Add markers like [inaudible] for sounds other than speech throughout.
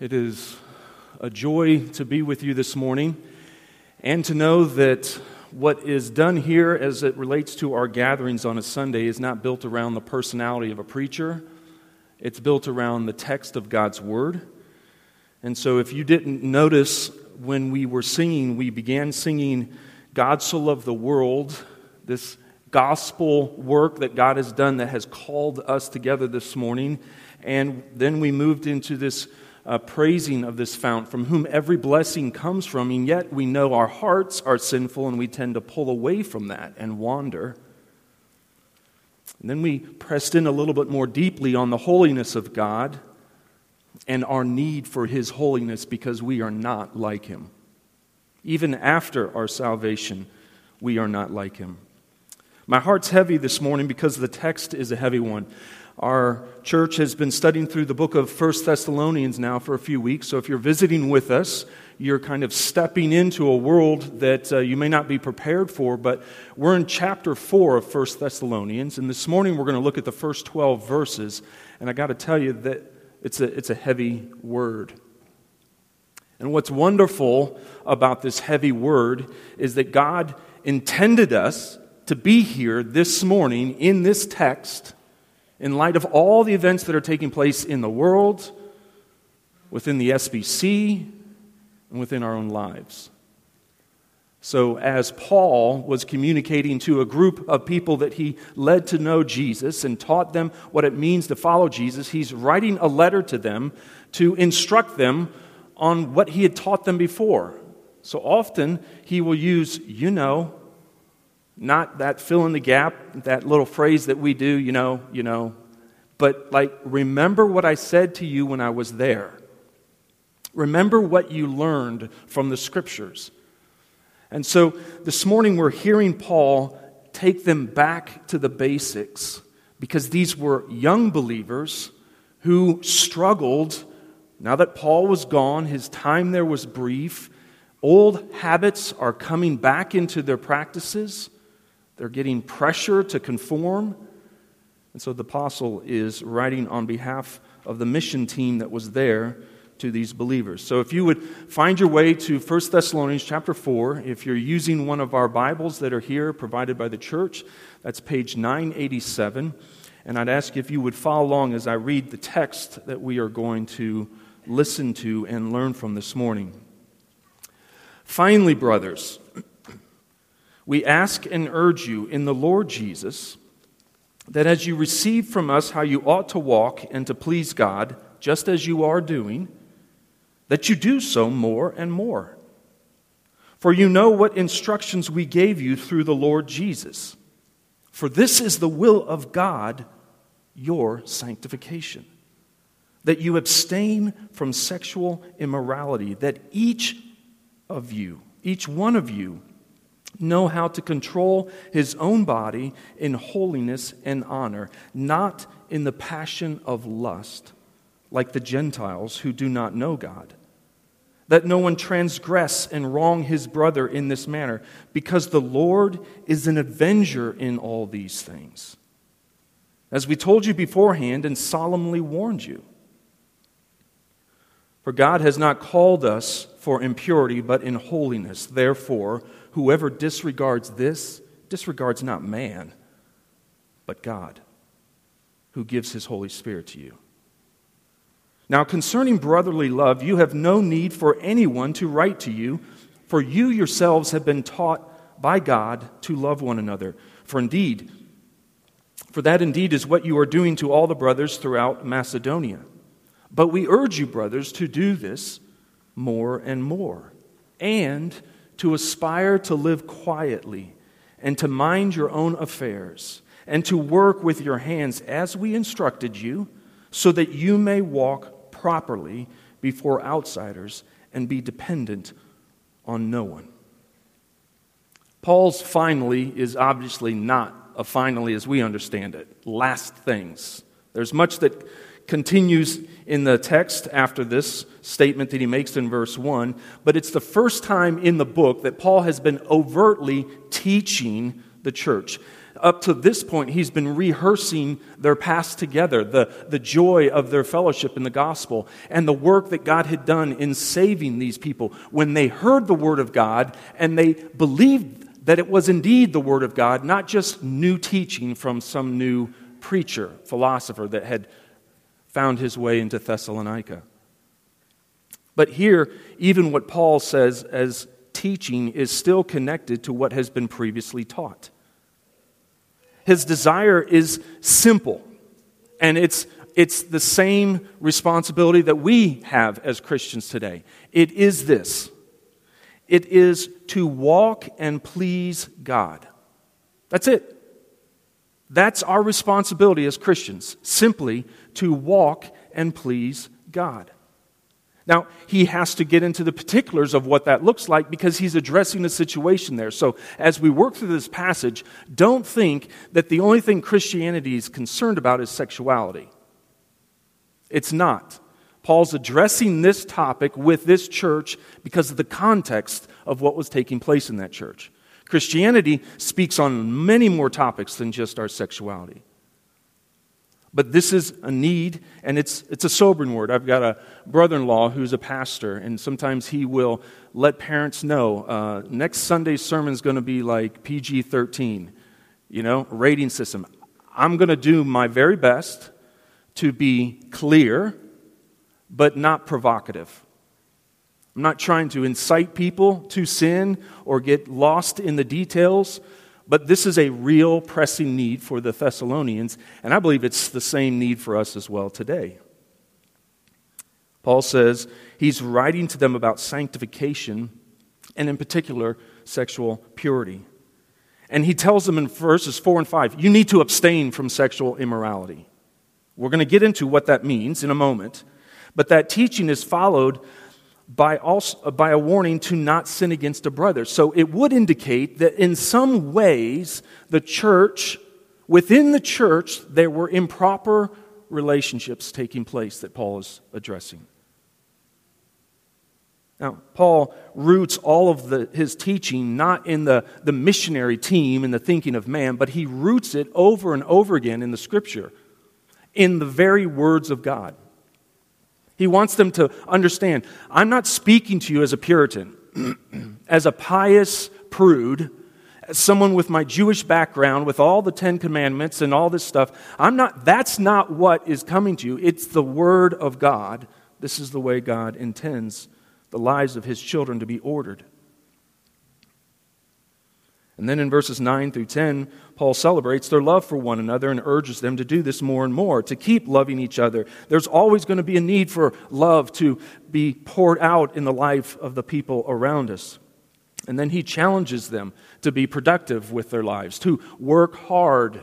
It is a joy to be with you this morning and to know that what is done here as it relates to our gatherings on a Sunday is not built around the personality of a preacher, it's built around the text of God's Word. And so, if you didn't notice when we were singing, we began singing God so loved the world, this gospel work that God has done that has called us together this morning. And then we moved into this uh, praising of this fount from whom every blessing comes from, and yet we know our hearts are sinful and we tend to pull away from that and wander. And then we pressed in a little bit more deeply on the holiness of God and our need for His holiness because we are not like Him. Even after our salvation, we are not like Him. My heart's heavy this morning because the text is a heavy one. Our church has been studying through the book of First Thessalonians now for a few weeks. So if you're visiting with us, you're kind of stepping into a world that uh, you may not be prepared for. But we're in chapter 4 of First Thessalonians. And this morning we're going to look at the first 12 verses. And I got to tell you that it's a, it's a heavy word. And what's wonderful about this heavy word is that God intended us to be here this morning in this text in light of all the events that are taking place in the world, within the SBC, and within our own lives. So, as Paul was communicating to a group of people that he led to know Jesus and taught them what it means to follow Jesus, he's writing a letter to them to instruct them on what he had taught them before. So often he will use, you know, not that fill in the gap, that little phrase that we do, you know, you know, but like, remember what I said to you when I was there. Remember what you learned from the scriptures. And so this morning we're hearing Paul take them back to the basics because these were young believers who struggled. Now that Paul was gone, his time there was brief. Old habits are coming back into their practices. They're getting pressure to conform. And so the apostle is writing on behalf of the mission team that was there to these believers. So if you would find your way to 1 Thessalonians chapter 4, if you're using one of our Bibles that are here provided by the church, that's page 987. And I'd ask if you would follow along as I read the text that we are going to listen to and learn from this morning. Finally, brothers, we ask and urge you in the Lord Jesus that as you receive from us how you ought to walk and to please God, just as you are doing, that you do so more and more. For you know what instructions we gave you through the Lord Jesus. For this is the will of God, your sanctification, that you abstain from sexual immorality, that each of you, each one of you, know how to control his own body in holiness and honor, not in the passion of lust, like the Gentiles who do not know God. That no one transgress and wrong his brother in this manner, because the Lord is an avenger in all these things. As we told you beforehand and solemnly warned you. For God has not called us for impurity, but in holiness. Therefore, Whoever disregards this disregards not man, but God, who gives his Holy Spirit to you. Now, concerning brotherly love, you have no need for anyone to write to you, for you yourselves have been taught by God to love one another. For indeed, for that indeed is what you are doing to all the brothers throughout Macedonia. But we urge you, brothers, to do this more and more, and to aspire to live quietly and to mind your own affairs and to work with your hands as we instructed you, so that you may walk properly before outsiders and be dependent on no one. Paul's finally is obviously not a finally as we understand it. Last things. There's much that continues in the text after this statement that he makes in verse 1, but it's the first time in the book that Paul has been overtly teaching the church. up to this point, he's been rehearsing their past together, the, the joy of their fellowship in the gospel, and the work that God had done in saving these people. When they heard the word of God and they believed that it was indeed the word of God, not just new teaching from some new preacher, philosopher that had found his way into Thessalonica. But here, even what Paul says as teaching is still connected to what has been previously taught. His desire is simple, and it's, it's the same responsibility that we have as Christians today. It is this it is to walk and please God. That's it. That's our responsibility as Christians, simply to walk and please God. Now, he has to get into the particulars of what that looks like because he's addressing the situation there. So, as we work through this passage, don't think that the only thing Christianity is concerned about is sexuality. It's not. Paul's addressing this topic with this church because of the context of what was taking place in that church. Christianity speaks on many more topics than just our sexuality. But this is a need, and it's, it's a sobering word. I've got a brother in law who's a pastor, and sometimes he will let parents know uh, next Sunday's sermon is going to be like PG 13, you know, rating system. I'm going to do my very best to be clear, but not provocative. I'm not trying to incite people to sin or get lost in the details. But this is a real pressing need for the Thessalonians, and I believe it's the same need for us as well today. Paul says he's writing to them about sanctification, and in particular, sexual purity. And he tells them in verses 4 and 5 you need to abstain from sexual immorality. We're going to get into what that means in a moment, but that teaching is followed by, also, by a warning to not sin against a brother. So it would indicate that in some ways, the church, within the church, there were improper relationships taking place that Paul is addressing. Now, Paul roots all of the, his teaching not in the, the missionary team and the thinking of man, but he roots it over and over again in the scripture, in the very words of God. He wants them to understand I'm not speaking to you as a Puritan, [clears throat] as a pious prude, as someone with my Jewish background, with all the Ten Commandments and all this stuff. I'm not, that's not what is coming to you. It's the Word of God. This is the way God intends the lives of His children to be ordered. And then in verses 9 through 10, Paul celebrates their love for one another and urges them to do this more and more, to keep loving each other. There's always going to be a need for love to be poured out in the life of the people around us. And then he challenges them to be productive with their lives, to work hard,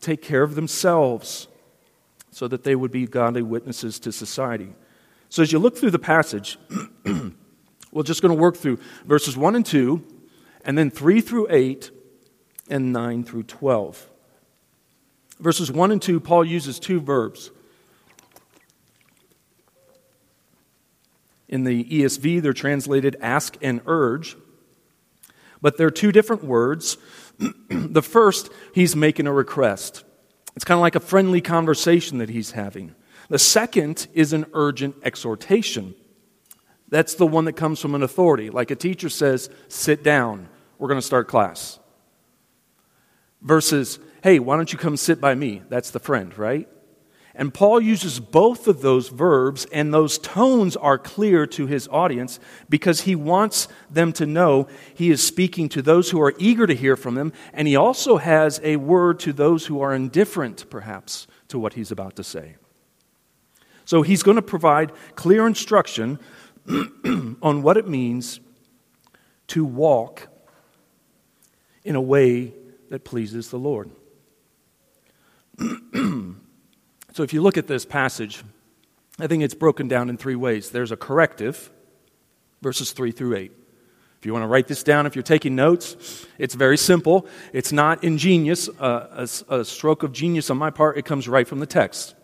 take care of themselves, so that they would be godly witnesses to society. So as you look through the passage, [clears throat] we're just going to work through verses 1 and 2 and then 3 through 8 and 9 through 12. Verses 1 and 2, Paul uses two verbs. In the ESV, they're translated ask and urge, but they're two different words. [clears throat] the first, he's making a request. It's kind of like a friendly conversation that he's having. The second is an urgent exhortation. That's the one that comes from an authority. Like a teacher says, sit down, we're going to start class. Versus, hey, why don't you come sit by me? That's the friend, right? And Paul uses both of those verbs, and those tones are clear to his audience because he wants them to know he is speaking to those who are eager to hear from him, and he also has a word to those who are indifferent, perhaps, to what he's about to say. So he's going to provide clear instruction [clears throat] on what it means to walk in a way that pleases the Lord. [clears throat] so if you look at this passage, I think it's broken down in three ways. There's a corrective, verses 3 through 8. If you want to write this down, if you're taking notes, it's very simple. It's not ingenious, uh, a, a stroke of genius on my part. It comes right from the text.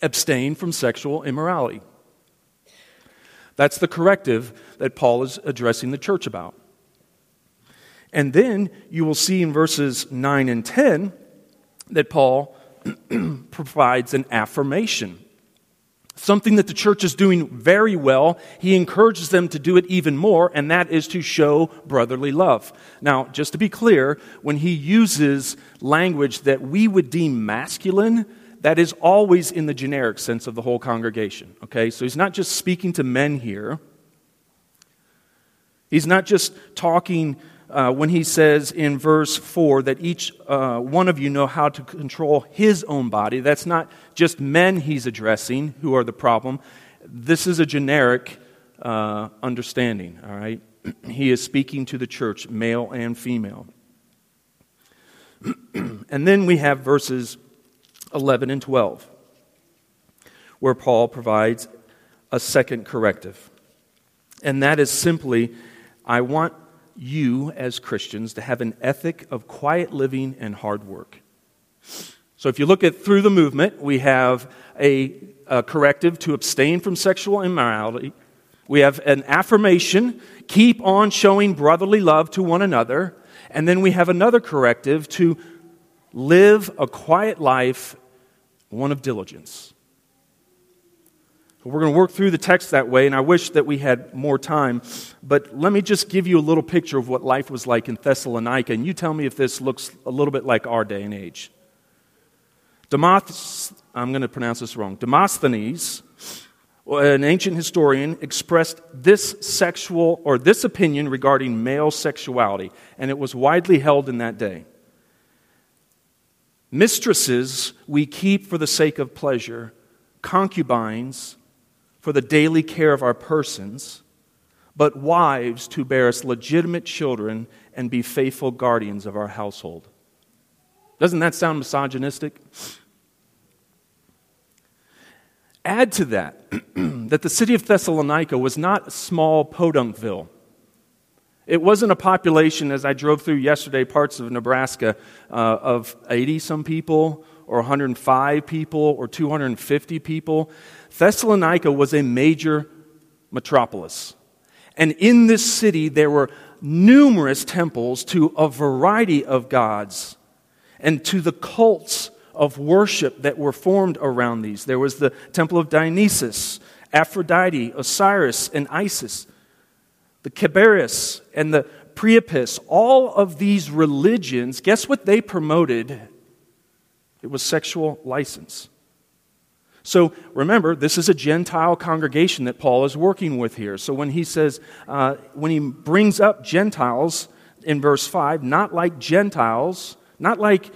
Abstain from sexual immorality. That's the corrective that Paul is addressing the church about. And then you will see in verses 9 and 10 that Paul [clears throat] provides an affirmation. Something that the church is doing very well. He encourages them to do it even more, and that is to show brotherly love. Now, just to be clear, when he uses language that we would deem masculine, that is always in the generic sense of the whole congregation. Okay? So he's not just speaking to men here. He's not just talking uh, when he says in verse 4 that each uh, one of you know how to control his own body. That's not just men he's addressing who are the problem. This is a generic uh, understanding, all right? [clears throat] he is speaking to the church, male and female. [clears throat] and then we have verses 11 and 12, where Paul provides a second corrective. And that is simply I want you as Christians to have an ethic of quiet living and hard work. So if you look at through the movement, we have a, a corrective to abstain from sexual immorality. We have an affirmation, keep on showing brotherly love to one another. And then we have another corrective to live a quiet life, one of diligence. We're going to work through the text that way, and I wish that we had more time. But let me just give you a little picture of what life was like in Thessalonica, and you tell me if this looks a little bit like our day and age. Demosthenes, I'm going to pronounce this wrong. Demosthenes, an ancient historian, expressed this sexual or this opinion regarding male sexuality, and it was widely held in that day. Mistresses we keep for the sake of pleasure, concubines for the daily care of our persons, but wives to bear us legitimate children and be faithful guardians of our household. Doesn't that sound misogynistic? Add to that [clears throat] that the city of Thessalonica was not a small podunkville. It wasn't a population, as I drove through yesterday, parts of Nebraska, uh, of 80 some people, or 105 people, or 250 people. Thessalonica was a major metropolis. And in this city, there were numerous temples to a variety of gods and to the cults of worship that were formed around these. There was the temple of Dionysus, Aphrodite, Osiris, and Isis, the Caberis and the Priapus. All of these religions, guess what they promoted? It was sexual license. So remember, this is a Gentile congregation that Paul is working with here. So when he says, uh, when he brings up Gentiles in verse 5, not like Gentiles, not like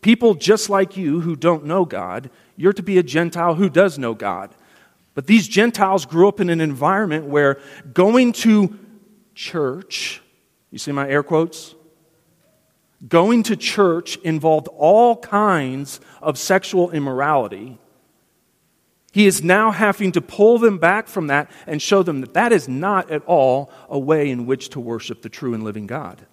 people just like you who don't know God, you're to be a Gentile who does know God. But these Gentiles grew up in an environment where going to church, you see my air quotes? Going to church involved all kinds of sexual immorality he is now having to pull them back from that and show them that that is not at all a way in which to worship the true and living God.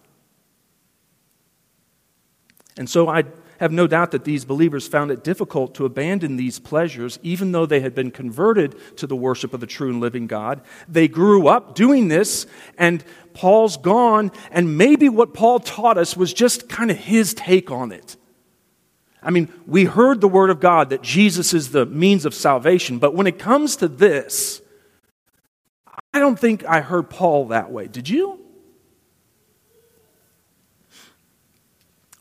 And so I have no doubt that these believers found it difficult to abandon these pleasures, even though they had been converted to the worship of the true and living God. They grew up doing this, and Paul's gone, and maybe what Paul taught us was just kind of his take on it. I mean, we heard the word of God that Jesus is the means of salvation, but when it comes to this, I don't think I heard Paul that way. Did you?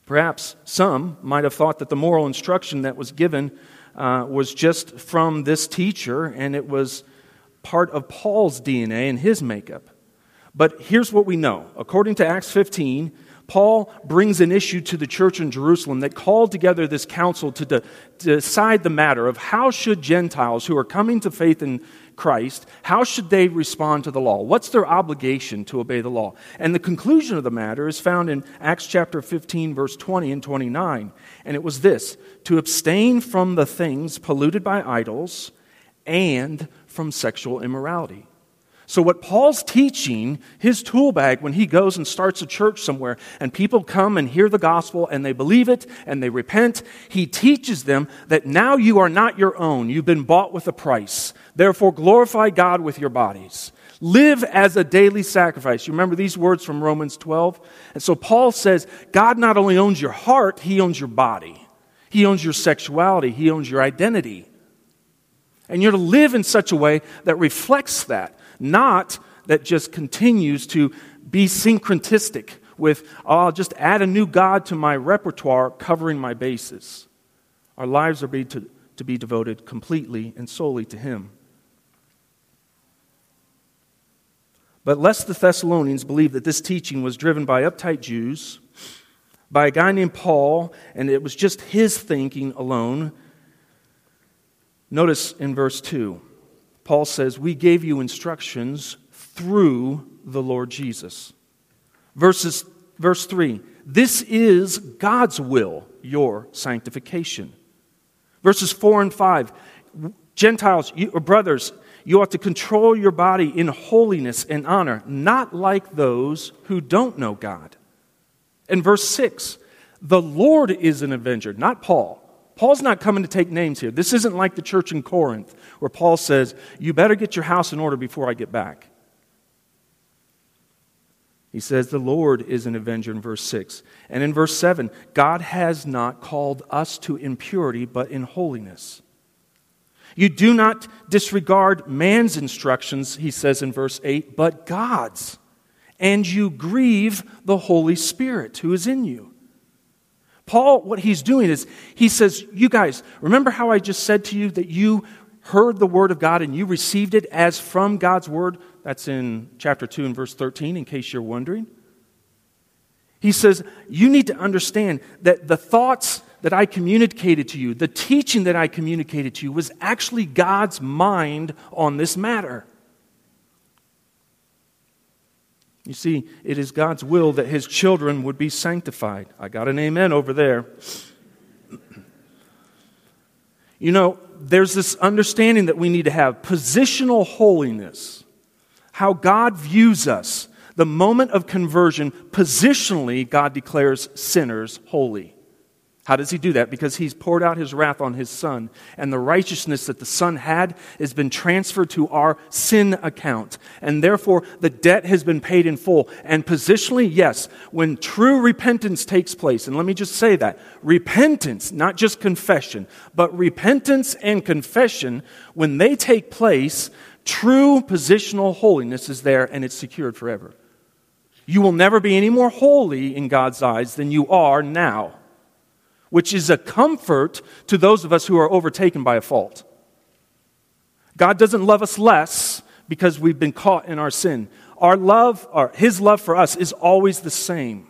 Perhaps some might have thought that the moral instruction that was given uh, was just from this teacher and it was part of Paul's DNA and his makeup. But here's what we know. According to Acts 15, Paul brings an issue to the church in Jerusalem that called together this council to, de- to decide the matter of how should Gentiles who are coming to faith in Christ, how should they respond to the law? What's their obligation to obey the law? And the conclusion of the matter is found in Acts chapter 15, verse 20 and 29. And it was this to abstain from the things polluted by idols and from sexual immorality. So, what Paul's teaching, his tool bag, when he goes and starts a church somewhere and people come and hear the gospel and they believe it and they repent, he teaches them that now you are not your own. You've been bought with a price. Therefore, glorify God with your bodies. Live as a daily sacrifice. You remember these words from Romans 12? And so Paul says God not only owns your heart, he owns your body, he owns your sexuality, he owns your identity. And you're to live in such a way that reflects that, not that just continues to be syncretistic with, oh, I'll just add a new God to my repertoire, covering my bases. Our lives are to, to be devoted completely and solely to Him. But lest the Thessalonians believe that this teaching was driven by uptight Jews, by a guy named Paul, and it was just his thinking alone, notice in verse 2, Paul says, We gave you instructions through the Lord Jesus. Verses, verse 3, This is God's will, your sanctification. Verses 4 and 5, Gentiles, you, or brothers, you ought to control your body in holiness and honor, not like those who don't know God. And verse 6 the Lord is an avenger, not Paul. Paul's not coming to take names here. This isn't like the church in Corinth where Paul says, You better get your house in order before I get back. He says, The Lord is an avenger in verse 6. And in verse 7, God has not called us to impurity, but in holiness. You do not disregard man's instructions, he says in verse 8, but God's. And you grieve the Holy Spirit who is in you. Paul, what he's doing is, he says, You guys, remember how I just said to you that you heard the word of God and you received it as from God's word? That's in chapter 2 and verse 13, in case you're wondering. He says, You need to understand that the thoughts that I communicated to you, the teaching that I communicated to you, was actually God's mind on this matter. You see, it is God's will that his children would be sanctified. I got an amen over there. You know, there's this understanding that we need to have positional holiness, how God views us. The moment of conversion, positionally, God declares sinners holy. How does he do that? Because he's poured out his wrath on his son, and the righteousness that the son had has been transferred to our sin account. And therefore, the debt has been paid in full. And positionally, yes, when true repentance takes place, and let me just say that repentance, not just confession, but repentance and confession, when they take place, true positional holiness is there and it's secured forever. You will never be any more holy in God's eyes than you are now which is a comfort to those of us who are overtaken by a fault. God doesn't love us less because we've been caught in our sin. Our love, or His love for us, is always the same.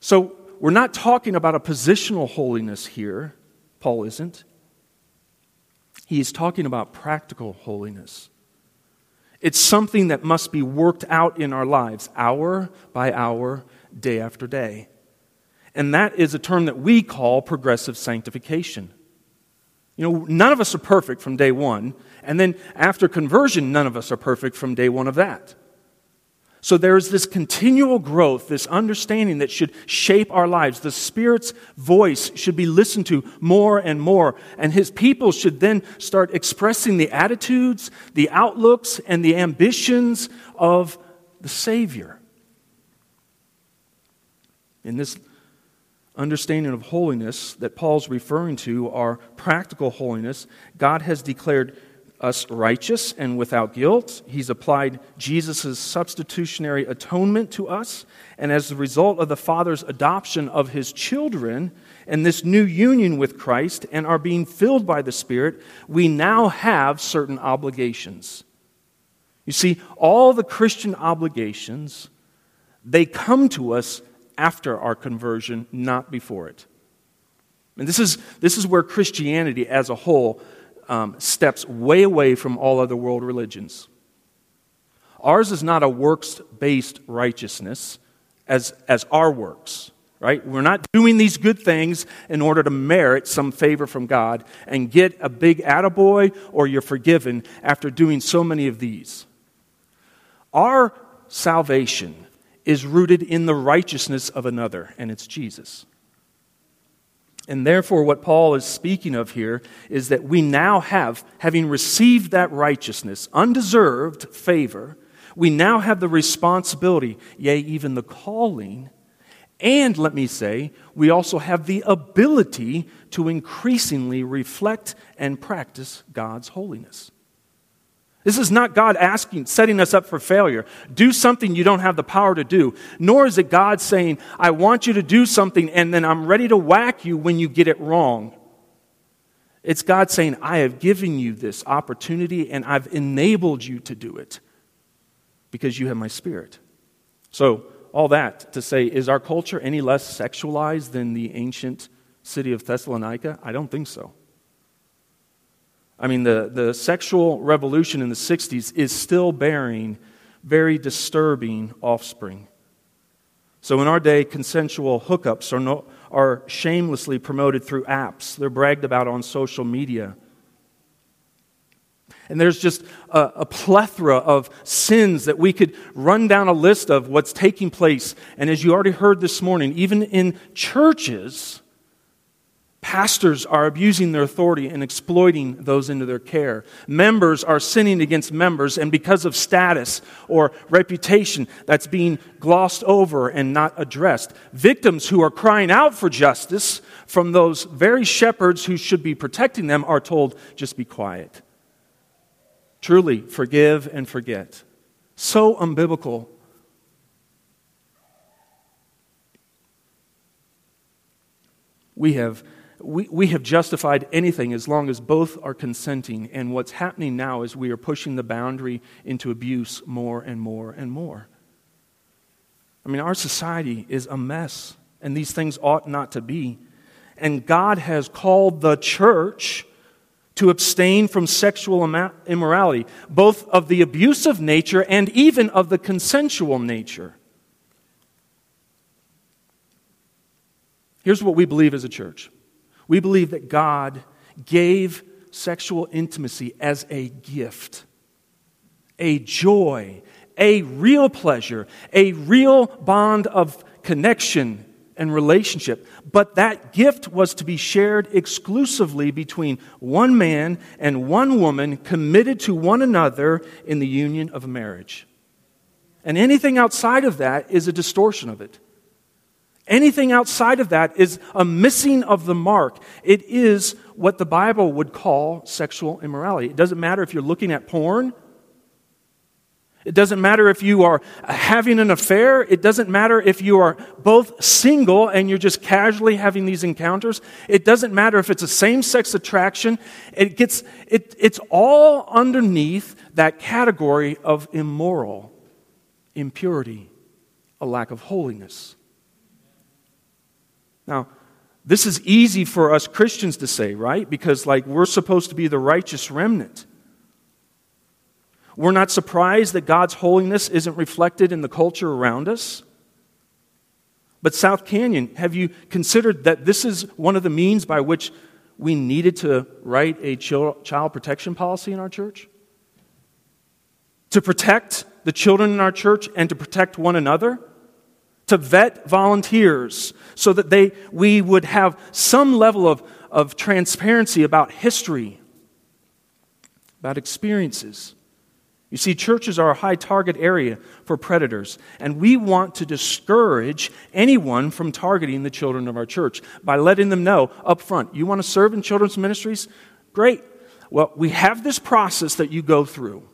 So we're not talking about a positional holiness here. Paul isn't. He is talking about practical holiness. It's something that must be worked out in our lives, hour by hour, day after day and that is a term that we call progressive sanctification. You know, none of us are perfect from day one, and then after conversion, none of us are perfect from day one of that. So there's this continual growth, this understanding that should shape our lives. The Spirit's voice should be listened to more and more, and His people should then start expressing the attitudes, the outlooks, and the ambitions of the Savior. In this understanding of holiness that Paul's referring to are practical holiness. God has declared us righteous and without guilt. He's applied Jesus' substitutionary atonement to us. And as a result of the Father's adoption of his children and this new union with Christ and are being filled by the Spirit, we now have certain obligations. You see, all the Christian obligations, they come to us after our conversion, not before it. And this is, this is where Christianity as a whole um, steps way away from all other world religions. Ours is not a works based righteousness as, as our works, right? We're not doing these good things in order to merit some favor from God and get a big attaboy or you're forgiven after doing so many of these. Our salvation is rooted in the righteousness of another, and it's Jesus. And therefore, what Paul is speaking of here is that we now have, having received that righteousness, undeserved favor, we now have the responsibility, yea, even the calling, and let me say, we also have the ability to increasingly reflect and practice God's holiness. This is not God asking, setting us up for failure. Do something you don't have the power to do. Nor is it God saying, I want you to do something and then I'm ready to whack you when you get it wrong. It's God saying, I have given you this opportunity and I've enabled you to do it because you have my spirit. So, all that to say, is our culture any less sexualized than the ancient city of Thessalonica? I don't think so. I mean, the, the sexual revolution in the 60s is still bearing very disturbing offspring. So, in our day, consensual hookups are, no, are shamelessly promoted through apps, they're bragged about on social media. And there's just a, a, plethora of sins that we could run down a list of what's taking place. And as you already heard this morning, even in churches, Pastors are abusing their authority and exploiting those into their care. Members are sinning against members, and because of status or reputation, that's being glossed over and not addressed. Victims who are crying out for justice from those very shepherds who should be protecting them are told, just be quiet. Truly, forgive and forget. So unbiblical. We have we, we have justified anything as long as both are consenting. And what's happening now is we are pushing the boundary into abuse more and more and more. I mean, our society is a mess, and these things ought not to be. And God has called the church to abstain from sexual immorality, both of the abusive nature and even of the consensual nature. Here's what we believe as a church we believe that God gave sexual intimacy as a gift, a joy, a real pleasure, a real bond of connection and relationship. But that gift was to be shared exclusively between one man and one woman committed to one another in the union of marriage. And anything outside of that is a distortion of it. Anything outside of that is a missing of the mark. It is what the Bible would call sexual immorality. It doesn't matter if you're looking at porn. It doesn't matter if you are having an affair. It doesn't matter if you are both single and you're just casually having these encounters. It doesn't matter if it's a same sex attraction. It gets, it, it's all underneath that category of immoral, impurity, a lack of holiness. Now, this is easy for us Christians to say, right? Because, like, we're supposed to be the righteous remnant. We're not surprised that God's holiness isn't reflected in the culture around us. But, South Canyon, have you considered that this is one of the means by which we needed to write a child protection policy in our church? To protect the children in our church and to protect one another? To vet volunteers so that they, we would have some level of, of transparency about history, about experiences. You see, churches are a high target area for predators, and we want to discourage anyone from targeting the children of our church by letting them know up front you want to serve in children's ministries? Great. Well, we have this process that you go through.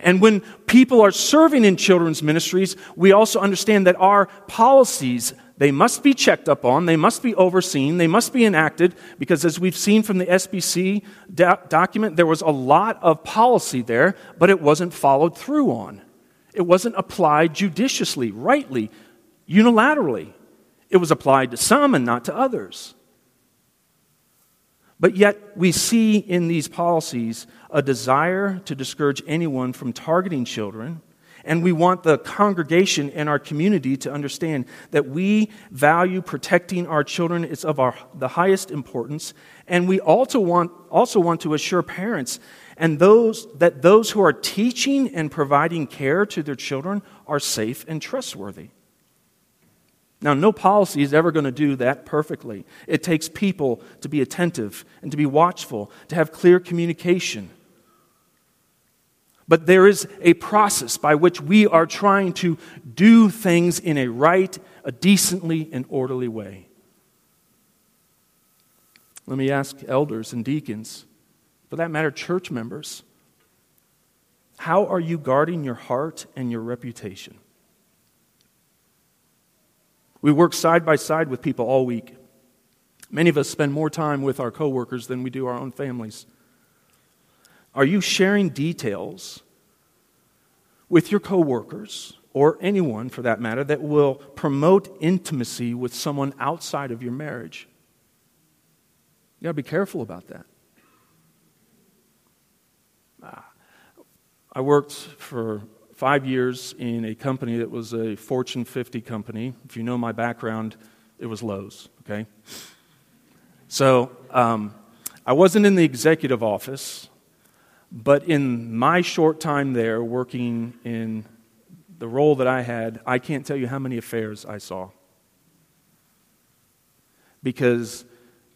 And when people are serving in children's ministries, we also understand that our policies, they must be checked up on, they must be overseen, they must be enacted, because as we've seen from the SBC do- document, there was a lot of policy there, but it wasn't followed through on. It wasn't applied judiciously, rightly, unilaterally. It was applied to some and not to others. But yet, we see in these policies a desire to discourage anyone from targeting children. And we want the congregation and our community to understand that we value protecting our children. It's of our, the highest importance. And we also want, also want to assure parents and those, that those who are teaching and providing care to their children are safe and trustworthy. Now, no policy is ever going to do that perfectly. It takes people to be attentive and to be watchful, to have clear communication. But there is a process by which we are trying to do things in a right, a decently, and orderly way. Let me ask elders and deacons, for that matter, church members, how are you guarding your heart and your reputation? We work side by side with people all week. Many of us spend more time with our coworkers than we do our own families. Are you sharing details with your coworkers or anyone for that matter that will promote intimacy with someone outside of your marriage? You got to be careful about that. Ah, I worked for five years in a company that was a Fortune 50 company. If you know my background, it was Lowe's, okay? So um, I wasn't in the executive office, but in my short time there, working in the role that I had, I can't tell you how many affairs I saw. Because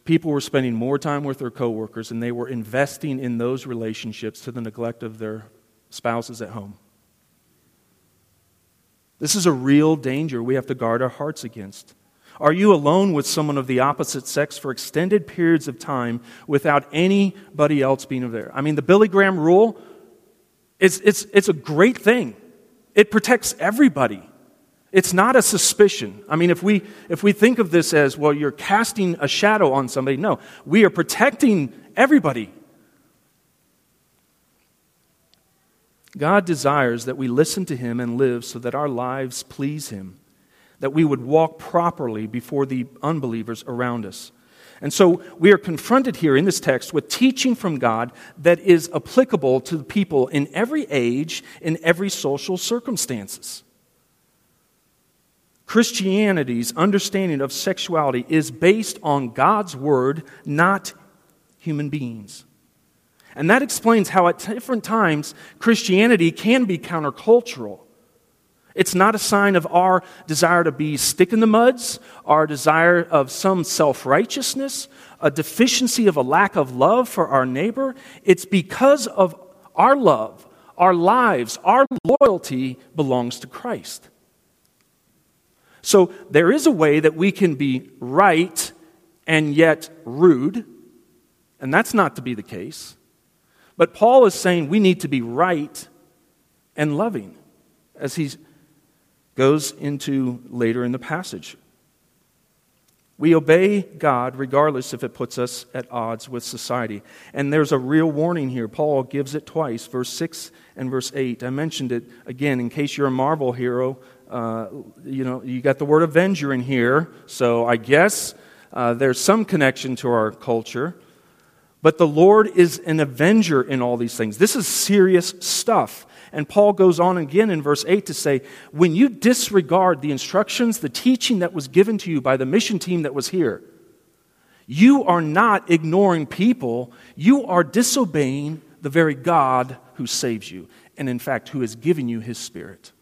people were spending more time with their coworkers and they were investing in those relationships to the neglect of their spouses at home. This is a real danger we have to guard our hearts against. Are you alone with someone of the opposite sex for extended periods of time without anybody else being there? I mean, the Billy Graham rule, it's, it's, it's a great thing. It protects everybody. It's not a suspicion. I mean, if we, if we think of this as, well, you're casting a shadow on somebody, no, we are protecting everybody. God desires that we listen to Him and live so that our lives please Him, that we would walk properly before the unbelievers around us. And so we are confronted here in this text with teaching from God that is applicable to the people in every age, in every social circumstances. Christianity's understanding of sexuality is based on God's word, not human beings. And that explains how, at different times, Christianity can be countercultural. It's not a sign of our desire to be stick in the muds, our desire of some self righteousness, a deficiency of a lack of love for our neighbor. It's because of our love, our lives, our loyalty belongs to Christ. So there is a way that we can be right and yet rude, and that's not to be the case. But Paul is saying we need to be right and loving as he goes into later in the passage. We obey God regardless if it puts us at odds with society. And there's a real warning here. Paul gives it twice, verse 6 and verse 8. I mentioned it again in case you're a Marvel hero. Uh, you know, you got the word Avenger in here, so I guess uh, there's some connection to our culture. But the Lord is an avenger in all these things. This is serious stuff. And Paul goes on again in verse 8 to say, when you disregard the instructions, the teaching that was given to you by the mission team that was here, you are not ignoring people, you are disobeying the very God who saves you, and in fact, who has given you his spirit.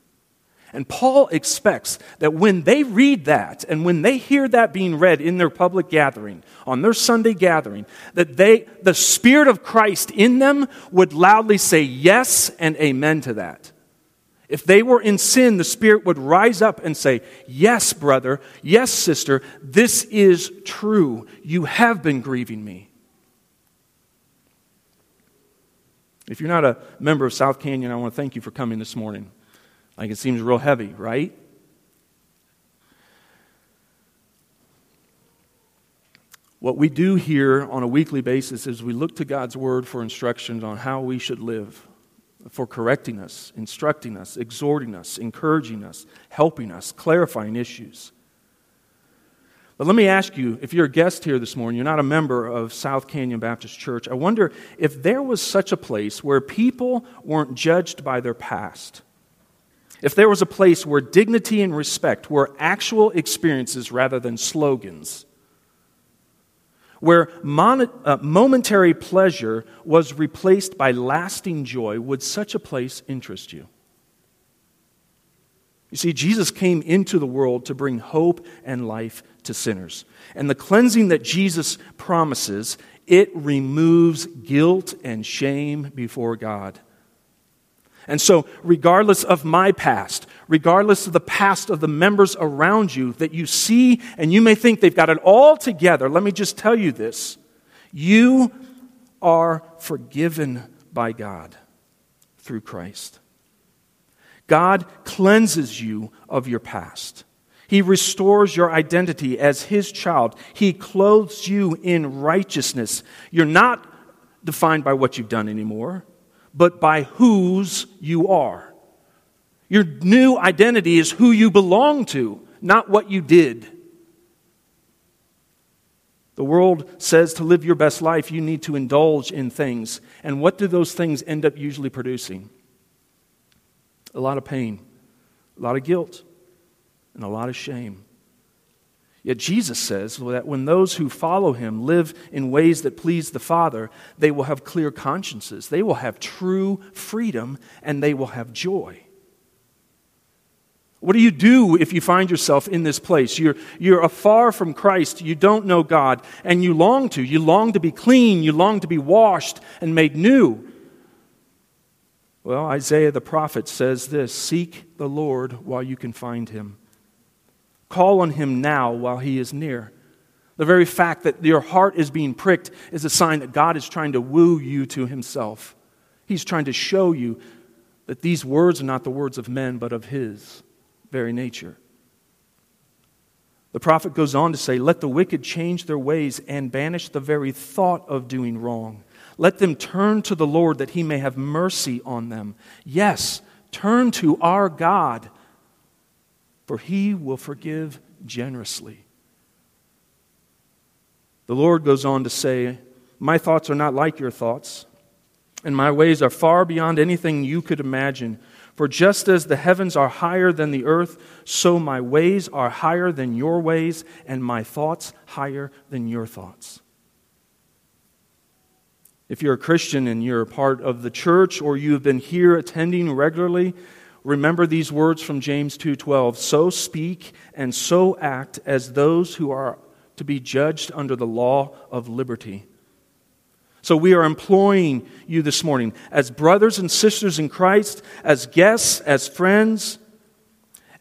And Paul expects that when they read that and when they hear that being read in their public gathering, on their Sunday gathering, that they, the Spirit of Christ in them would loudly say yes and amen to that. If they were in sin, the Spirit would rise up and say, Yes, brother, yes, sister, this is true. You have been grieving me. If you're not a member of South Canyon, I want to thank you for coming this morning. Like it seems real heavy, right? What we do here on a weekly basis is we look to God's Word for instructions on how we should live, for correcting us, instructing us, exhorting us, encouraging us, helping us, clarifying issues. But let me ask you if you're a guest here this morning, you're not a member of South Canyon Baptist Church, I wonder if there was such a place where people weren't judged by their past if there was a place where dignity and respect were actual experiences rather than slogans, where mon- uh, momentary pleasure was replaced by lasting joy, would such a place interest you? You see, Jesus came into the world to bring hope and life to sinners. And the cleansing that Jesus promises, it removes guilt and shame before God. And so, regardless of my past, regardless of the past of the members around you that you see and you may think they've got it all together, let me just tell you this. You are forgiven by God through Christ. God cleanses you of your past. He restores your identity as His child. He clothes you in righteousness. You're not defined by what you've done anymore, but by whose you are. Your new identity is who you belong to, not what you did. The world says to live your best life, you need to indulge in things. And what do those things end up usually producing? A lot of pain, a lot of guilt, and a lot of shame. Yet Jesus says that when those who follow him live in ways that please the Father, they will have clear consciences, they will have true freedom, and they will have joy. What do you do if you find yourself in this place? You're, you're afar from Christ, you don't know God, and you long to. You long to be clean, you long to be washed and made new. Well, Isaiah the prophet says this Seek the Lord while you can find him. Call on him now while he is near. The very fact that your heart is being pricked is a sign that God is trying to woo you to himself. He's trying to show you that these words are not the words of men, but of his very nature. The prophet goes on to say, Let the wicked change their ways and banish the very thought of doing wrong. Let them turn to the Lord that he may have mercy on them. Yes, turn to our God, for he will forgive generously. The Lord goes on to say, My thoughts are not like your thoughts, and my ways are far beyond anything you could imagine. For just as the heavens are higher than the earth, so my ways are higher than your ways, and my thoughts higher than your thoughts. If you're a Christian and you're a part of the church or you have been here attending regularly, remember these words from James 2:12, "So speak and so act as those who are to be judged under the law of liberty." So we are employing you this morning as brothers and sisters in Christ, as guests, as friends.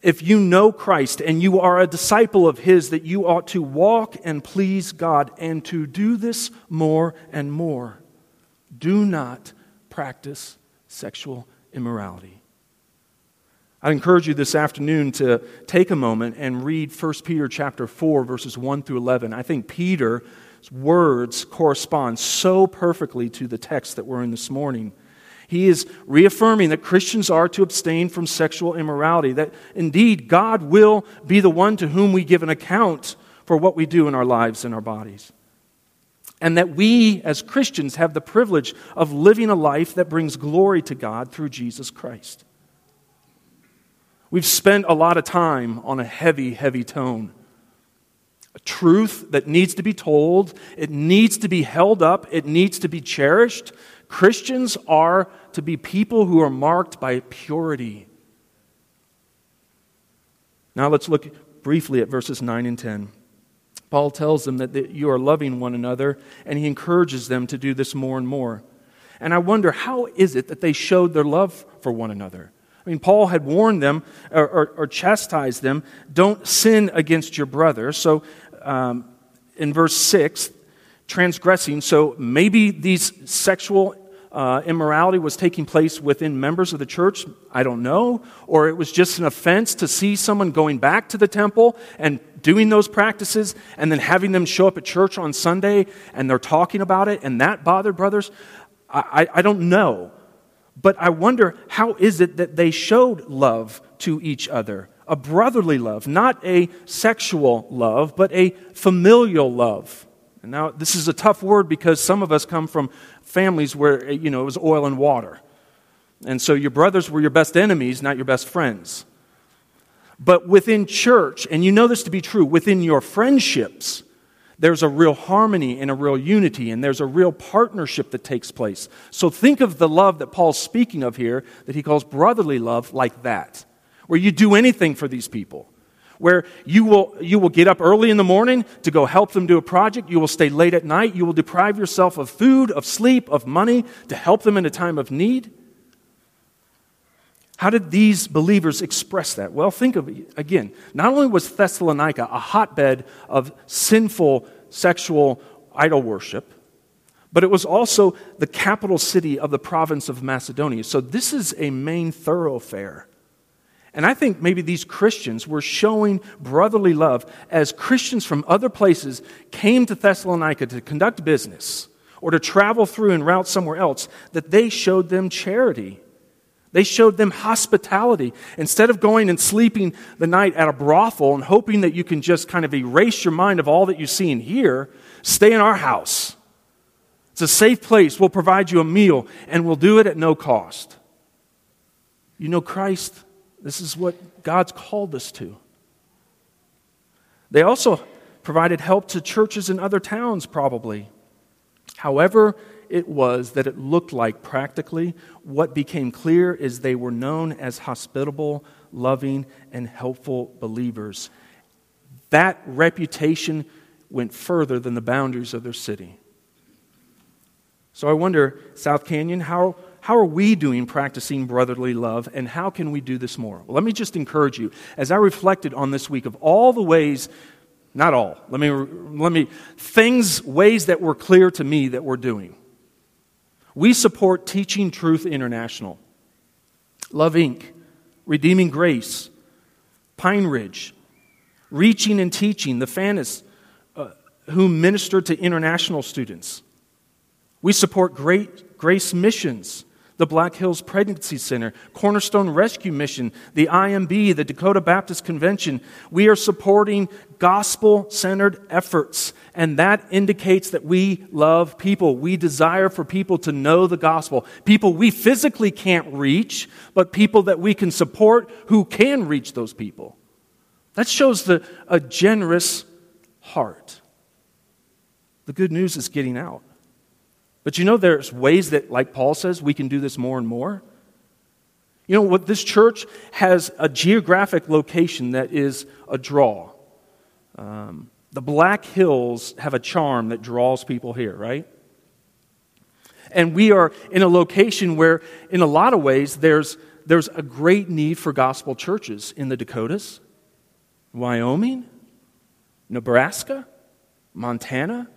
If you know Christ and you are a disciple of His, that you ought to walk and please God and to do this more and more. Do not practice sexual immorality. I encourage you this afternoon to take a moment and read 1 Peter chapter 4 verses 1 through 11. I think Peter's words correspond so perfectly to the text that we're in this morning. He is reaffirming that Christians are to abstain from sexual immorality, that indeed God will be the one to whom we give an account for what we do in our lives and our bodies. And that we, as Christians, have the privilege of living a life that brings glory to God through Jesus Christ. We've spent a lot of time on a heavy, heavy tone a truth that needs to be told, it needs to be held up, it needs to be cherished. Christians are to be people who are marked by purity. Now let's look briefly at verses 9 and 10. Paul tells them that you are loving one another, and he encourages them to do this more and more. And I wonder, how is it that they showed their love for one another? I mean, Paul had warned them or, or, or chastised them don't sin against your brother. So, um, in verse 6, transgressing. So, maybe these sexual uh, immorality was taking place within members of the church. I don't know. Or it was just an offense to see someone going back to the temple and doing those practices and then having them show up at church on Sunday and they're talking about it and that bothered brothers. I, I, I don't know. But I wonder how is it that they showed love to each other? A brotherly love, not a sexual love, but a familial love. And now, this is a tough word because some of us come from families where, you know, it was oil and water. And so your brothers were your best enemies, not your best friends. But within church, and you know this to be true, within your friendships, there's a real harmony and a real unity, and there's a real partnership that takes place. So think of the love that Paul's speaking of here, that he calls brotherly love, like that, where you do anything for these people, where you will, you will get up early in the morning to go help them do a project, you will stay late at night, you will deprive yourself of food, of sleep, of money to help them in a time of need. How did these believers express that? Well, think of it again. Not only was Thessalonica a hotbed of sinful sexual idol worship, but it was also the capital city of the province of Macedonia. So this is a main thoroughfare. And I think maybe these Christians were showing brotherly love as Christians from other places came to Thessalonica to conduct business or to travel through and route somewhere else, that they showed them charity. They showed them hospitality. Instead of going and sleeping the night at a brothel and hoping that you can just kind of erase your mind of all that you see and hear, stay in our house. It's a safe place. We'll provide you a meal and we'll do it at no cost. You know, Christ, this is what God's called us to. They also provided help to churches in other towns, probably. However, it was that it looked like practically, what became clear is they were known as hospitable, loving, and helpful believers. That reputation went further than the boundaries of their city. So I wonder, South Canyon, how, how are we doing practicing brotherly love, and how can we do this more? Well, let me just encourage you. As I reflected on this week of all the ways, not all, let me, let me, things, ways that were clear to me that we're doing. We support Teaching Truth International, Love Inc., Redeeming Grace, Pine Ridge, Reaching and Teaching, the Fanis, uh, who minister to international students. We support Great Grace Missions, the Black Hills Pregnancy Center, Cornerstone Rescue Mission, the IMB, the Dakota Baptist Convention. We are supporting gospel centered efforts, and that indicates that we love people. We desire for people to know the gospel. People we physically can't reach, but people that we can support who can reach those people. That shows the, a generous heart. The good news is getting out. But you know, there's ways that, like Paul says, we can do this more and more. You know what? This church has a geographic location that is a draw. Um, the Black Hills have a charm that draws people here, right? And we are in a location where, in a lot of ways, there's, there's a great need for gospel churches in the Dakotas, Wyoming, Nebraska, Montana,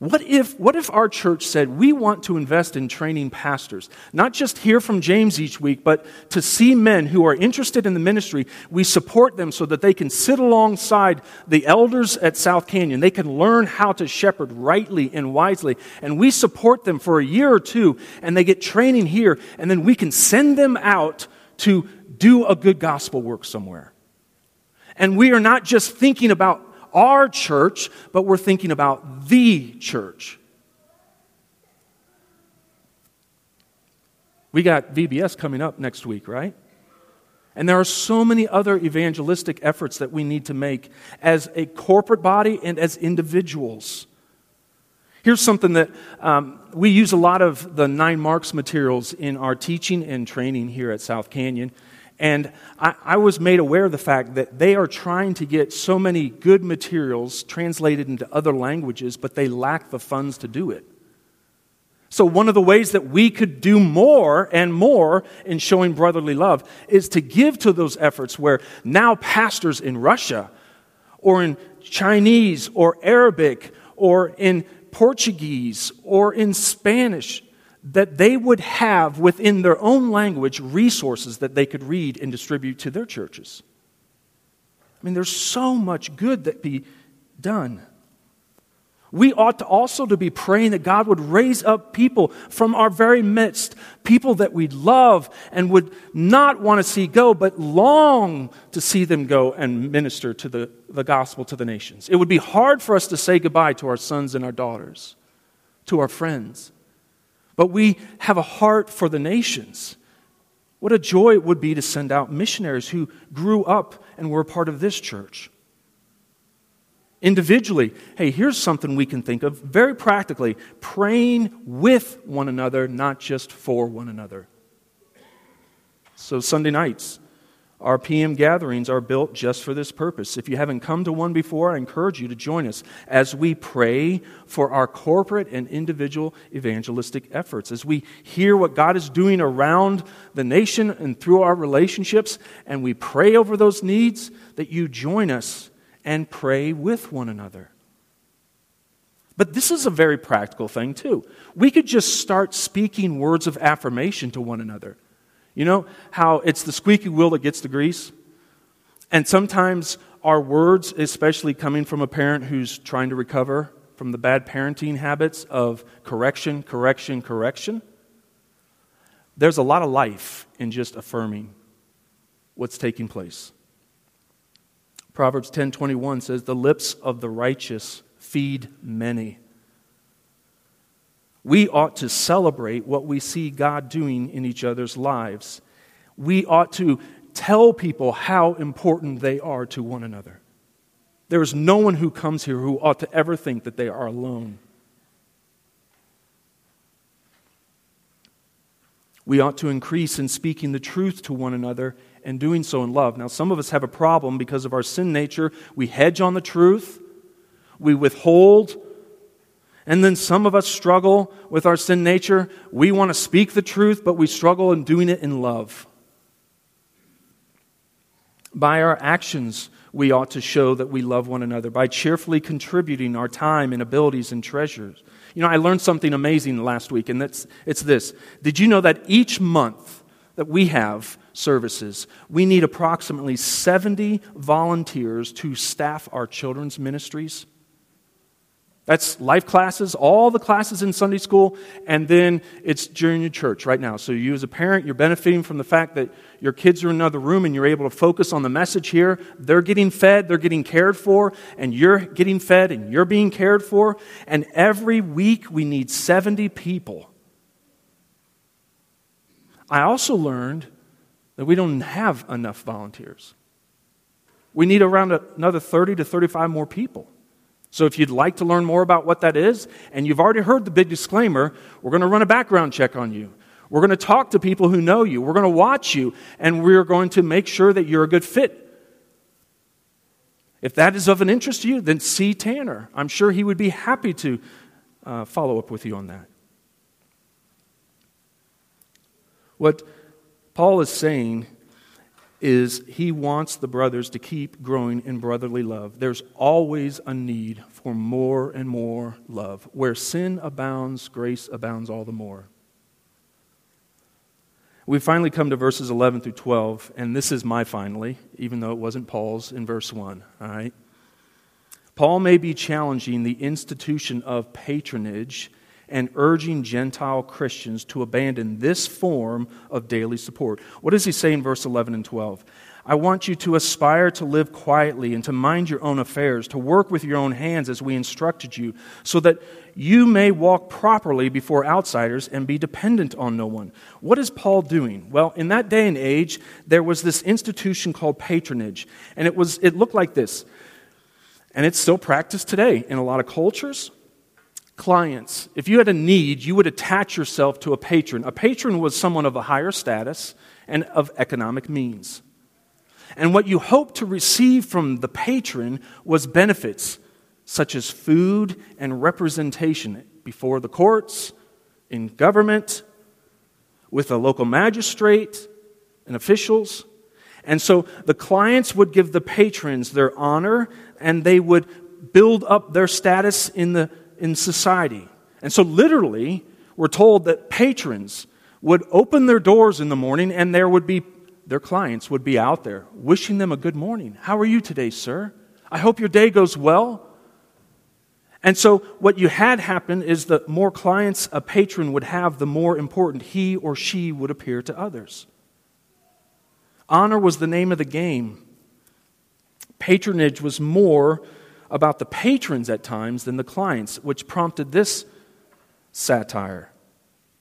what if, what if our church said, we want to invest in training pastors? Not just hear from James each week, but to see men who are interested in the ministry. We support them so that they can sit alongside the elders at South Canyon. They can learn how to shepherd rightly and wisely. And we support them for a year or two, and they get training here, and then we can send them out to do a good gospel work somewhere. And we are not just thinking about our church, but we're thinking about the church. We got VBS coming up next week, right? And there are so many other evangelistic efforts that we need to make as a corporate body and as individuals. Here's something that um, we use a lot of the nine marks materials in our teaching and training here at South Canyon. And I, I, was made aware of the fact that they are trying to get so many good materials translated into other languages, but they lack the funds to do it. So, one of the ways that we could do more and more in showing brotherly love is to give to those efforts where now pastors in Russia or in Chinese or Arabic or in Portuguese or in Spanish that they would have within their own language resources that they could read and distribute to their churches. I mean, there's so much good that be done. We ought to also to be praying that God would raise up people from our very midst, people that we love and would not want to see go, but long to see them go and minister to the, the gospel to the nations. It would be hard for us to say goodbye to our sons and our daughters, to our friends but we have a heart for the nations. What a joy it would be to send out missionaries who grew up and were a part of this church. Individually, hey, here's something we can think of very practically praying with one another, not just for one another. So, Sunday nights, our PM gatherings are built just for this purpose. If you haven't come to one before, I encourage you to join us as we pray for our corporate and individual evangelistic efforts, as we hear what God is doing around the nation and through our relationships, and we pray over those needs, that you join us and pray with one another. But this is a very practical thing, too. We could just start speaking words of affirmation to one another. You know how it's the squeaky wheel that gets the grease? And sometimes our words, especially coming from a parent who's trying to recover from the bad parenting habits of correction, correction, correction, there's a lot of life in just affirming what's taking place. Proverbs 10:21 says the lips of the righteous feed many. We ought to celebrate what we see God doing in each other's lives. We ought to tell people how important they are to one another. There is no one who comes here who ought to ever think that they are alone. We ought to increase in speaking the truth to one another and doing so in love. Now, some of us have a problem because of our sin nature. We hedge on the truth, we withhold and then some of us struggle with our sin nature. We want to speak the truth, but we struggle in doing it in love. By our actions, we ought to show that we love one another by cheerfully contributing our time and abilities and treasures. You know, I learned something amazing last week, and that's, it's this. Did you know that each month that we have services, we need approximately 70 volunteers to staff our children's ministries? That's life classes, all the classes in Sunday school, and then it's junior church right now. So, you as a parent, you're benefiting from the fact that your kids are in another room and you're able to focus on the message here. They're getting fed, they're getting cared for, and you're getting fed and you're being cared for. And every week we need 70 people. I also learned that we don't have enough volunteers. We need around another 30 to 35 more people. So, if you'd like to learn more about what that is, and you've already heard the big disclaimer, we're going to run a background check on you. We're going to talk to people who know you. We're going to watch you, and we're going to make sure that you're a good fit. If that is of an interest to you, then see Tanner. I'm sure he would be happy to uh, follow up with you on that. What Paul is saying is he wants the brothers to keep growing in brotherly love. There's always a need for more and more love. Where sin abounds, grace abounds all the more. We finally come to verses 11 through 12, and this is my finally, even though it wasn't Paul's in verse 1. All right? Paul may be challenging the institution of patronage and urging Gentile Christians to abandon this form of daily support. What does he say in verse 11 and 12? I want you to aspire to live quietly and to mind your own affairs, to work with your own hands as we instructed you, so that you may walk properly before outsiders and be dependent on no one. What is Paul doing? Well, in that day and age, there was this institution called patronage, and it, was, it looked like this. And it's still practiced today in a lot of cultures clients, if you had a need, you would attach yourself to a patron. A patron was someone of a higher status and of economic means. And what you hoped to receive from the patron was benefits such as food and representation before the courts, in government, with a local magistrate and officials. And so the clients would give the patrons their honor and they would build up their status in the in society. And so, literally, we're told that patrons would open their doors in the morning and there would be their clients would be out there wishing them a good morning. How are you today, sir? I hope your day goes well. And so, what you had happen is the more clients a patron would have, the more important he or she would appear to others. Honor was the name of the game. Patronage was more about the patrons at times than the clients, which prompted this satire.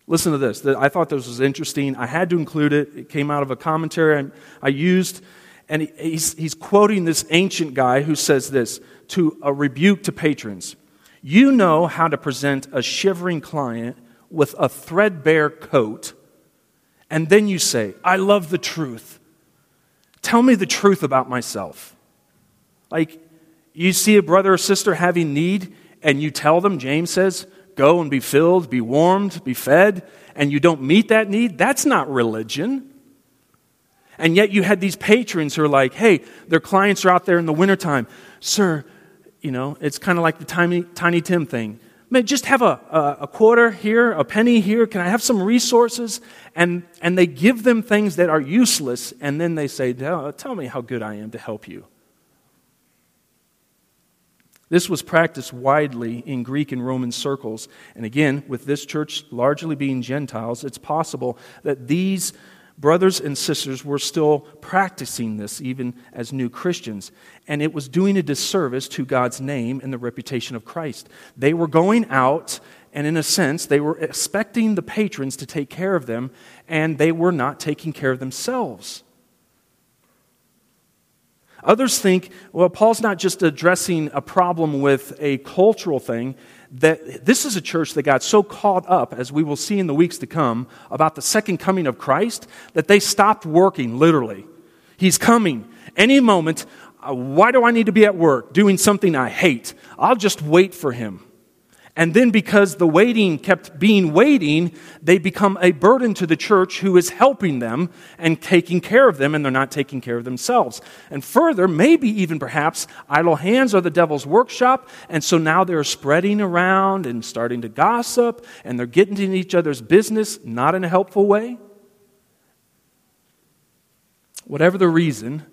Listen to this. I thought this was interesting. I had to include it. It came out of a commentary I used. And he's, he's quoting this ancient guy who says this to a rebuke to patrons You know how to present a shivering client with a threadbare coat And then you say, I love the truth. Tell me the truth about myself. Like, you see a brother or sister having need, and you tell them, James says, go and be filled, be warmed, be fed, and you don't meet that need, that's not religion. And yet you had these patrons who are like, hey, their clients are out there in the wintertime. Sir, you know, it's kind of like the tiny, tiny Tim thing. Man, just have a, a, a, quarter here, a penny here. Can I have some resources? And, and they give them things that are useless, and then they say, Tell me how good I am to help you. This was practiced widely in Greek and Roman circles. And again, with this church largely being Gentiles, it's possible that these brothers and sisters were still practicing this even as new Christians. And it was doing a disservice to God's name and the reputation of Christ. They were going out, and in a sense, they were expecting the patrons to take care of them, and they were not taking care of themselves. Others think, well, Paul's not just addressing a problem with a cultural thing, that this is a church that got so caught up, as we will see in the weeks to come, about the second coming of Christ, that they stopped working, literally. He's coming. Any moment, uh, why do I need to be at work doing something I hate? I'll just wait for him. And then, because the waiting kept being waiting, they become a burden to the church who is helping them and taking care of them, and they're not taking care of themselves. And further, maybe even perhaps, idle hands are the devil's workshop, and so now they're spreading around and starting to gossip, and they're getting in each other's business, not in a helpful way. Whatever the reason,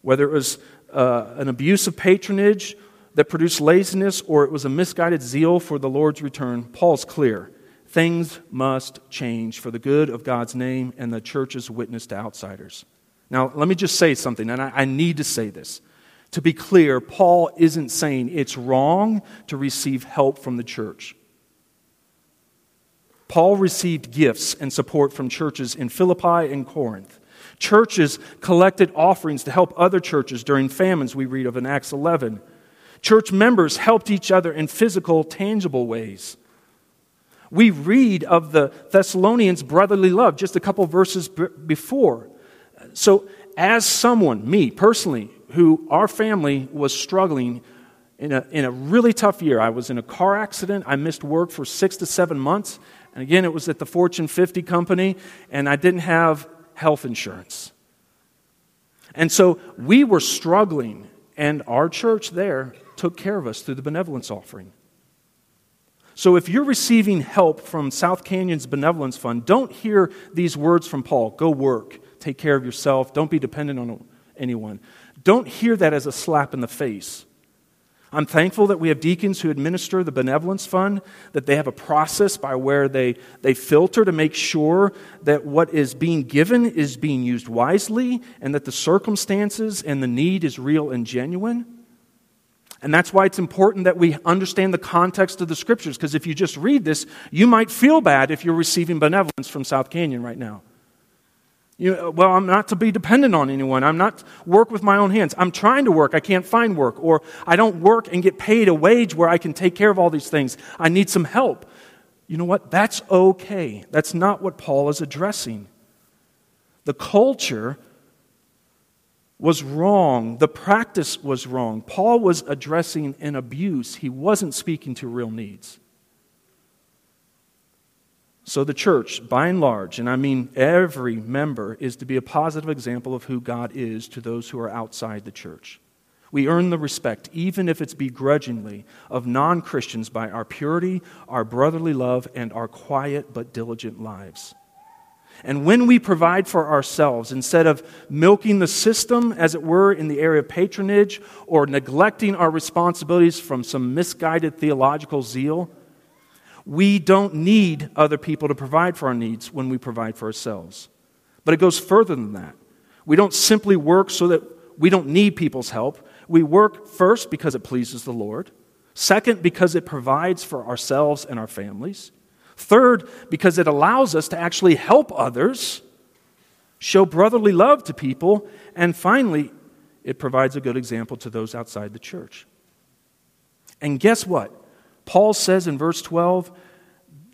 whether it was uh, an abuse of patronage that produced laziness or it was a misguided zeal for the Lord's return, Paul's clear. Things must change for the good of God's name and the church's witness to outsiders. Now, let me just say something, and I, I need to say this. To be clear, Paul isn't saying it's wrong to receive help from the church. Paul received gifts and support from churches in Philippi and Corinth. Churches collected offerings to help other churches during famines, we read of in Acts 11. Church members helped each other in physical, tangible ways. We read of the Thessalonians' brotherly love just a couple verses b- before. So, as someone, me personally, who our family was struggling in a, in a really tough year, I was in a car accident. I missed work for six to seven months. And again, it was at the Fortune 50 company, and I didn't have health insurance. And so we were struggling, and our church there took care of us through the benevolence offering. So if you're receiving help from South Canyon's benevolence fund, don't hear these words from Paul go work, take care of yourself, don't be dependent on anyone. Don't hear that as a slap in the face. I'm thankful that we have deacons who administer the benevolence fund, that they have a process by where they, they filter to make sure that what is being given is being used wisely and that the circumstances and the need is real and genuine. And that's why it's important that we understand the context of the scriptures, because if you just read this, you might feel bad if you're receiving benevolence from South Canyon right now. You, uh, well, I'm not to be dependent on anyone. I'm not work with my own hands. I'm trying to work. I can't find work. Or I don't work and get paid a wage where I can take care of all these things. I need some help. You know what? That's okay. That's not what Paul is addressing. The culture was wrong. The practice was wrong. Paul was addressing an abuse, he wasn't speaking to real needs. So, the church, by and large, and I mean every member, is to be a positive example of who God is to those who are outside the church. We earn the respect, even if it's begrudgingly, of non Christians by our purity, our brotherly love, and our quiet but diligent lives. And when we provide for ourselves, instead of milking the system, as it were, in the area of patronage, or neglecting our responsibilities from some misguided theological zeal, we don't need other people to provide for our needs when we provide for ourselves. But it goes further than that. We don't simply work so that we don't need people's help. We work first because it pleases the Lord, second, because it provides for ourselves and our families. Third, because it allows us to actually help others, show brotherly love to people, and finally, it provides a good example to those outside the church. And guess what? Paul says in verse 12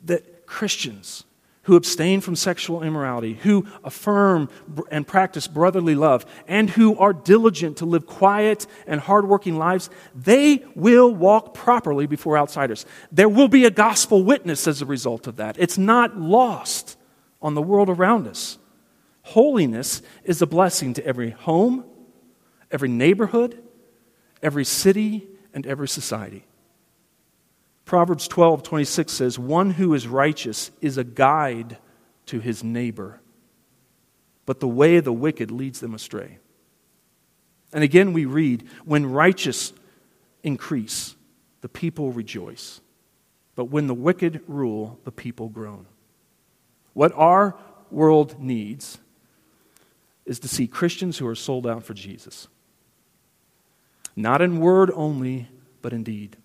that Christians who abstain from sexual immorality, who affirm and practice brotherly love, and who are diligent to live quiet and hardworking lives, they will walk properly before outsiders. There will be a gospel witness as a result of that. It's not lost on the world around us. Holiness is a blessing to every home, every neighborhood, every city, and every society. Proverbs 12, 26 says, One who is righteous is a guide to his neighbor, but the way of the wicked leads them astray. And again, we read, When righteous increase, the people rejoice. But when the wicked rule, the people groan. What our world needs is to see Christians who are sold out for Jesus. Not in word only, but in deed.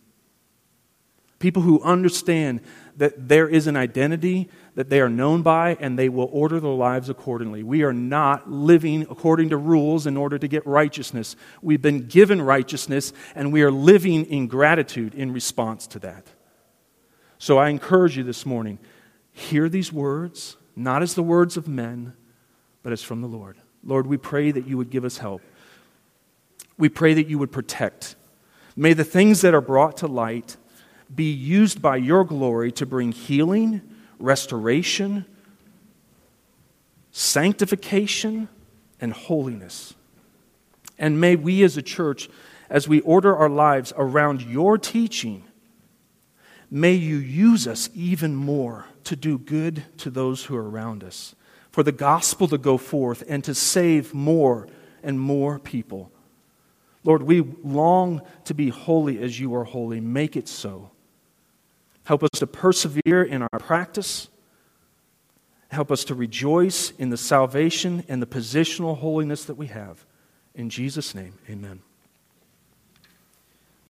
People who understand that there is an identity that they are known by and they will order their lives accordingly. We are not living according to rules in order to get righteousness. We've been given righteousness and we are living in gratitude in response to that. So I encourage you this morning hear these words, not as the words of men, but as from the Lord. Lord, we pray that you would give us help. We pray that you would protect. May the things that are brought to light be used by your glory to bring healing, restoration, sanctification, and holiness. And may we as a church, as we order our lives around your teaching, may you use us even more to do good to those who are around us, for the gospel to go forth and to save more and more people. Lord, we long to be holy as you are holy. Make it so. Help us to persevere in our practice. Help us to rejoice in the salvation and the positional holiness that we have. In Jesus' name, amen.